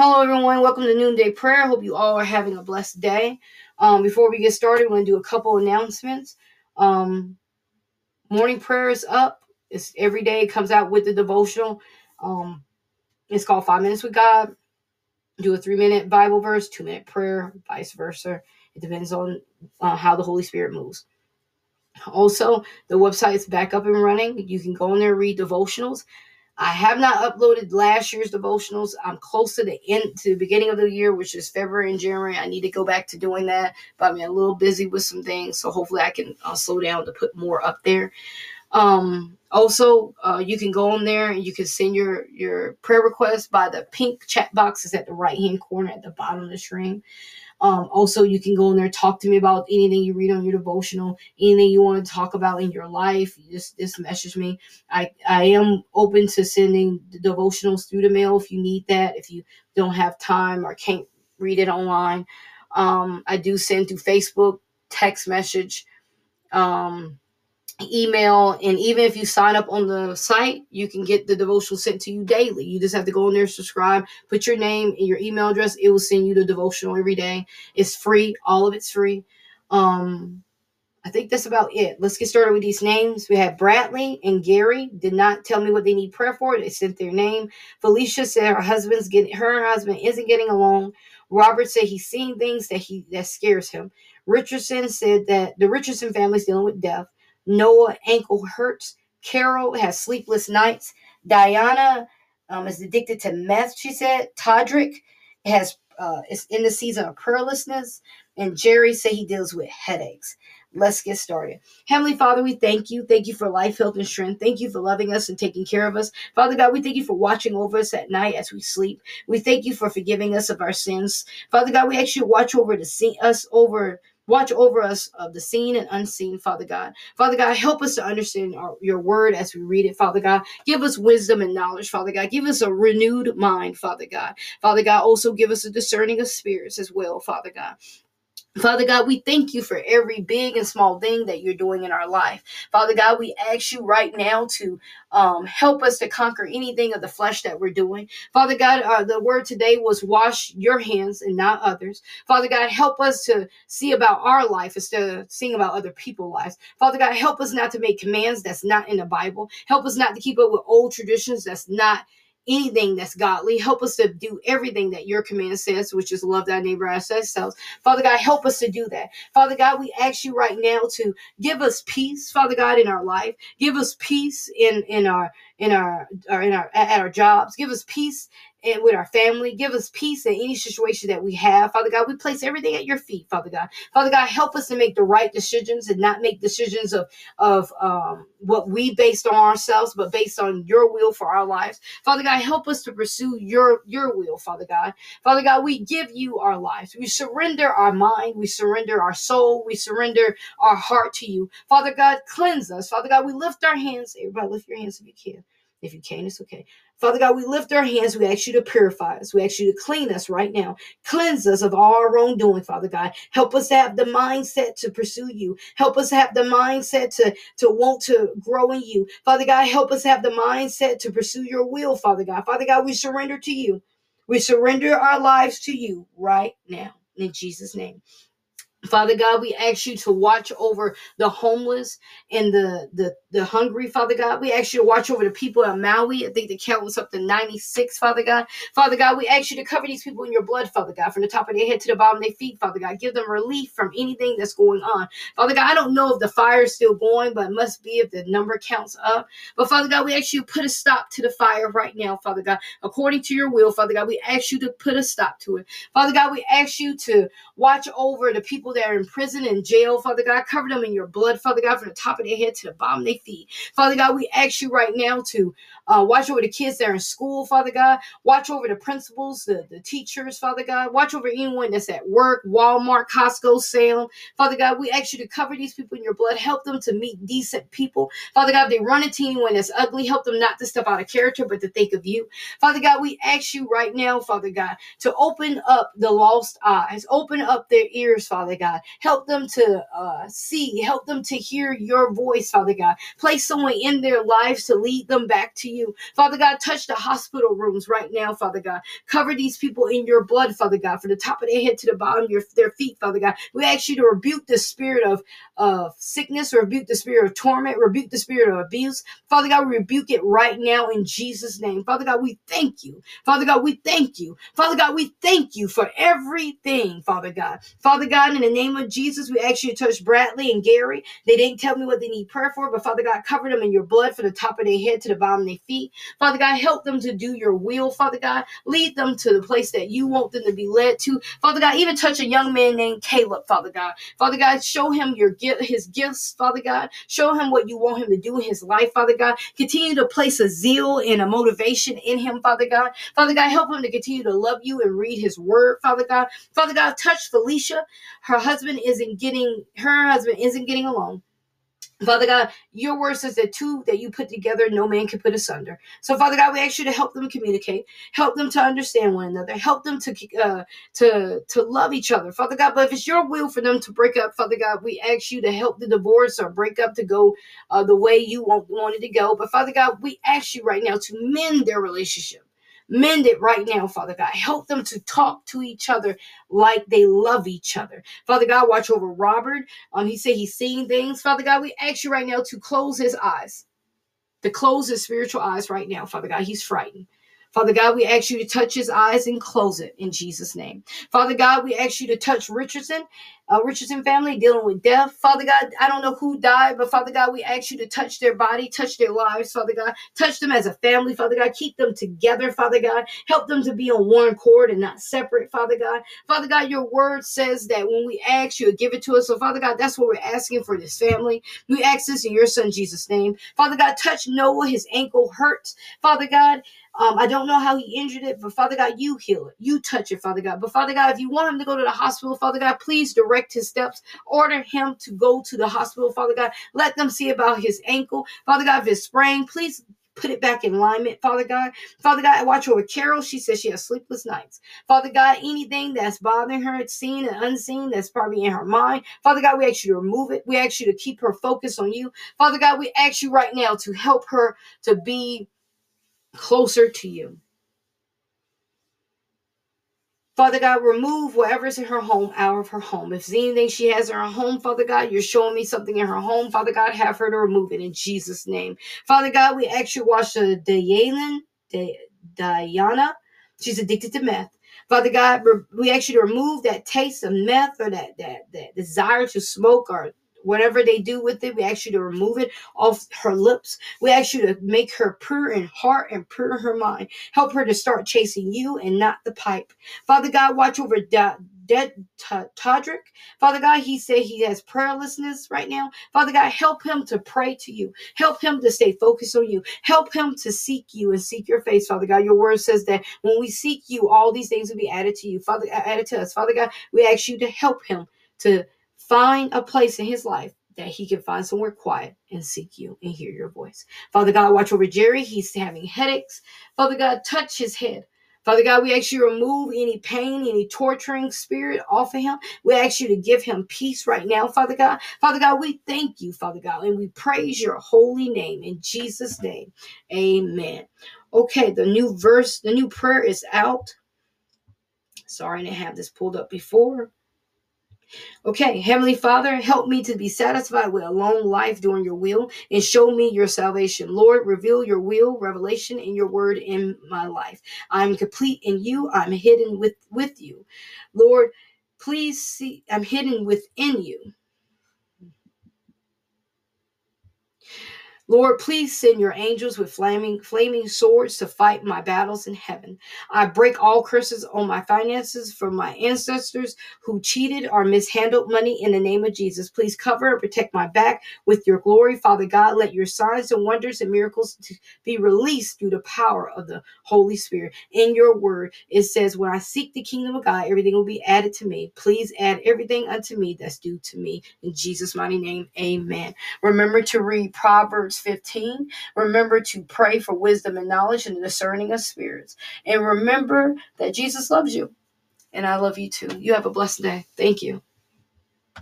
Hello, everyone. Welcome to Noonday Prayer. Hope you all are having a blessed day. Um, before we get started, we're going to do a couple announcements. Um, morning prayer is up. It's every day. It comes out with the devotional. Um, it's called Five Minutes with God. Do a three minute Bible verse, two minute prayer, vice versa. It depends on uh, how the Holy Spirit moves. Also, the website is back up and running. You can go in there read devotionals. I have not uploaded last year's devotionals. I'm close to the end to the beginning of the year, which is February and January. I need to go back to doing that, but I'm a little busy with some things, so hopefully I can uh, slow down to put more up there. Um, also, uh, you can go on there and you can send your your prayer request by the pink chat box is at the right hand corner at the bottom of the screen. Um, also, you can go in there talk to me about anything you read on your devotional, anything you want to talk about in your life. You just just message me. I I am open to sending the devotionals through the mail if you need that. If you don't have time or can't read it online, um, I do send through Facebook, text message. Um, email and even if you sign up on the site you can get the devotional sent to you daily. You just have to go in there subscribe put your name and your email address it will send you the devotional every day. It's free all of it's free. Um i think that's about it. Let's get started with these names. We have bradley and gary. Did not tell me what they need prayer for. They sent their name. Felicia said her husband's getting her and her husband isn't getting along. Robert said he's seeing things that he that scares him. Richardson said that the richardson family's dealing with death Noah ankle hurts. Carol has sleepless nights. Diana um, is addicted to meth. She said. Todrick has uh, is in the season of prayerlessness, and Jerry said he deals with headaches. Let's get started. Heavenly Father, we thank you. Thank you for life, health, and strength. Thank you for loving us and taking care of us. Father God, we thank you for watching over us at night as we sleep. We thank you for forgiving us of our sins. Father God, we to watch over to see us over Watch over us of the seen and unseen, Father God. Father God, help us to understand our, your word as we read it, Father God. Give us wisdom and knowledge, Father God. Give us a renewed mind, Father God. Father God, also give us a discerning of spirits as well, Father God. Father God, we thank you for every big and small thing that you're doing in our life. Father God, we ask you right now to um, help us to conquer anything of the flesh that we're doing. Father God, uh, the word today was wash your hands and not others. Father God, help us to see about our life instead of seeing about other people's lives. Father God, help us not to make commands that's not in the Bible. Help us not to keep up with old traditions that's not anything that's godly. Help us to do everything that your command says, which is love thy neighbor as ourselves. Father God, help us to do that. Father God, we ask you right now to give us peace, Father God, in our life. Give us peace in in our in our, our in our at our jobs. Give us peace and with our family. Give us peace in any situation that we have. Father God, we place everything at your feet, Father God. Father God, help us to make the right decisions and not make decisions of, of um, what we based on ourselves, but based on your will for our lives. Father God, help us to pursue your, your will, Father God. Father God, we give you our lives. We surrender our mind. We surrender our soul. We surrender our heart to you. Father God, cleanse us. Father God, we lift our hands. Everybody lift your hands if you can. If you can, it's okay. Father God, we lift our hands. We ask you to purify us. We ask you to clean us right now. Cleanse us of all our wrongdoing, Father God. Help us have the mindset to pursue you. Help us have the mindset to, to want to grow in you. Father God, help us have the mindset to pursue your will, Father God. Father God, we surrender to you. We surrender our lives to you right now. In Jesus' name. Father God, we ask you to watch over the homeless and the, the, the hungry, Father God. We ask you to watch over the people in Maui. I think the count was up to 96, Father God. Father God, we ask you to cover these people in your blood, Father God, from the top of their head to the bottom of their feet, Father God. Give them relief from anything that's going on. Father God, I don't know if the fire is still going, but it must be if the number counts up. But Father God, we ask you to put a stop to the fire right now, Father God. According to your will, Father God, we ask you to put a stop to it. Father God, we ask you to watch over the people people that are in prison and jail, Father God. Cover them in your blood, Father God, from the top of their head to the bottom of their feet. Father God, we ask you right now to uh, watch over the kids that are in school, Father God. Watch over the principals, the, the teachers, Father God. Watch over anyone that's at work, Walmart, Costco, Salem. Father God, we ask you to cover these people in your blood. Help them to meet decent people. Father God, they run into anyone that's ugly, help them not to step out of character, but to think of you. Father God, we ask you right now, Father God, to open up the lost eyes, open up their ears, Father God. Help them to uh, see, help them to hear your voice, Father God. Place someone in their lives to lead them back to you. Father God, touch the hospital rooms right now, Father God. Cover these people in your blood, Father God, from the top of their head to the bottom of your, their feet, Father God. We ask you to rebuke the spirit of, of sickness, rebuke the spirit of torment, rebuke the spirit of abuse. Father God, we rebuke it right now in Jesus' name. Father God, we thank you. Father God, we thank you. Father God, we thank you for everything, Father God. Father God, in the name of Jesus, we ask you to touch Bradley and Gary. They didn't tell me what they need prayer for, but Father God, cover them in your blood from the top of their head to the bottom of their feet. Father God, help them to do your will, Father God. Lead them to the place that you want them to be led to. Father God, even touch a young man named Caleb, Father God. Father God, show him your gift, his gifts, Father God. Show him what you want him to do in his life, Father God. Continue to place a zeal and a motivation in him, Father God. Father God, help him to continue to love you and read his word, Father God. Father God, touch Felicia. Her husband isn't getting her husband isn't getting along. Father God, your word says that two that you put together, no man can put asunder. So, Father God, we ask you to help them communicate, help them to understand one another, help them to uh, to to love each other, Father God. But if it's your will for them to break up, Father God, we ask you to help the divorce or break up to go uh, the way you want, want it to go. But Father God, we ask you right now to mend their relationship. Mend it right now, Father God. Help them to talk to each other like they love each other. Father God, watch over Robert. Um, he said he's seeing things. Father God, we ask you right now to close his eyes, to close his spiritual eyes right now, Father God. He's frightened. Father God, we ask you to touch his eyes and close it in Jesus' name. Father God, we ask you to touch Richardson uh, Richardson family dealing with death. Father God, I don't know who died, but Father God, we ask you to touch their body, touch their lives, Father God. Touch them as a family, Father God. Keep them together, Father God. Help them to be on one cord and not separate, Father God. Father God, your word says that when we ask you, give it to us. So, Father God, that's what we're asking for this family. We ask this in your son Jesus' name. Father God, touch Noah. His ankle hurts. Father God, um, I don't know how he injured it, but Father God, you heal it. You touch it, Father God. But Father God, if you want him to go to the hospital, Father God, please direct his steps. Order him to go to the hospital, Father God. Let them see about his ankle. Father God, if it's sprained, please put it back in alignment, Father God. Father God, I watch over Carol. She says she has sleepless nights. Father God, anything that's bothering her, it's seen and unseen, that's probably in her mind. Father God, we ask you to remove it. We ask you to keep her focused on you. Father God, we ask you right now to help her to be closer to you. Father God, remove whatever's in her home out of her home. If there's anything she has in her home, Father God, you're showing me something in her home. Father God, have her to remove it in Jesus' name. Father God, we actually watch the Daylan, Diana. She's addicted to meth. Father God, we actually remove that taste of meth or that, that, that desire to smoke or whatever they do with it, we ask you to remove it off her lips. We ask you to make her pure in heart and pure in her mind. Help her to start chasing you and not the pipe. Father God, watch over dead Todrick. Father God, he said he has prayerlessness right now. Father God, help him to pray to you. Help him to stay focused on you. Help him to seek you and seek your face, Father God. Your word says that when we seek you, all these things will be added to you. Father, added to us. Father God, we ask you to help him to find a place in his life that he can find somewhere quiet and seek you and hear your voice. Father God, watch over Jerry. He's having headaches. Father God, touch his head. Father God, we ask you to remove any pain, any torturing spirit off of him. We ask you to give him peace right now, Father God. Father God, we thank you, Father God, and we praise your holy name in Jesus' name. Amen. Okay, the new verse, the new prayer is out. Sorry, didn't have this pulled up before. Okay, Heavenly Father, help me to be satisfied with a long life doing your will and show me your salvation. Lord, reveal your will, revelation, and your word in my life. I'm complete in you. I'm hidden with, with you. Lord, please see, I'm hidden within you. Lord, please send your angels with flaming, flaming swords to fight my battles in heaven. I break all curses on my finances from my ancestors who cheated or mishandled money in the name of Jesus. Please cover and protect my back with your glory. Father God, let your signs and wonders and miracles be released through the power of the Holy Spirit. In your word, it says, When I seek the kingdom of God, everything will be added to me. Please add everything unto me that's due to me. In Jesus' mighty name, amen. Remember to read Proverbs 15. Remember to pray for wisdom and knowledge and discerning of spirits. And remember that Jesus loves you. And I love you too. You have a blessed day. Thank you.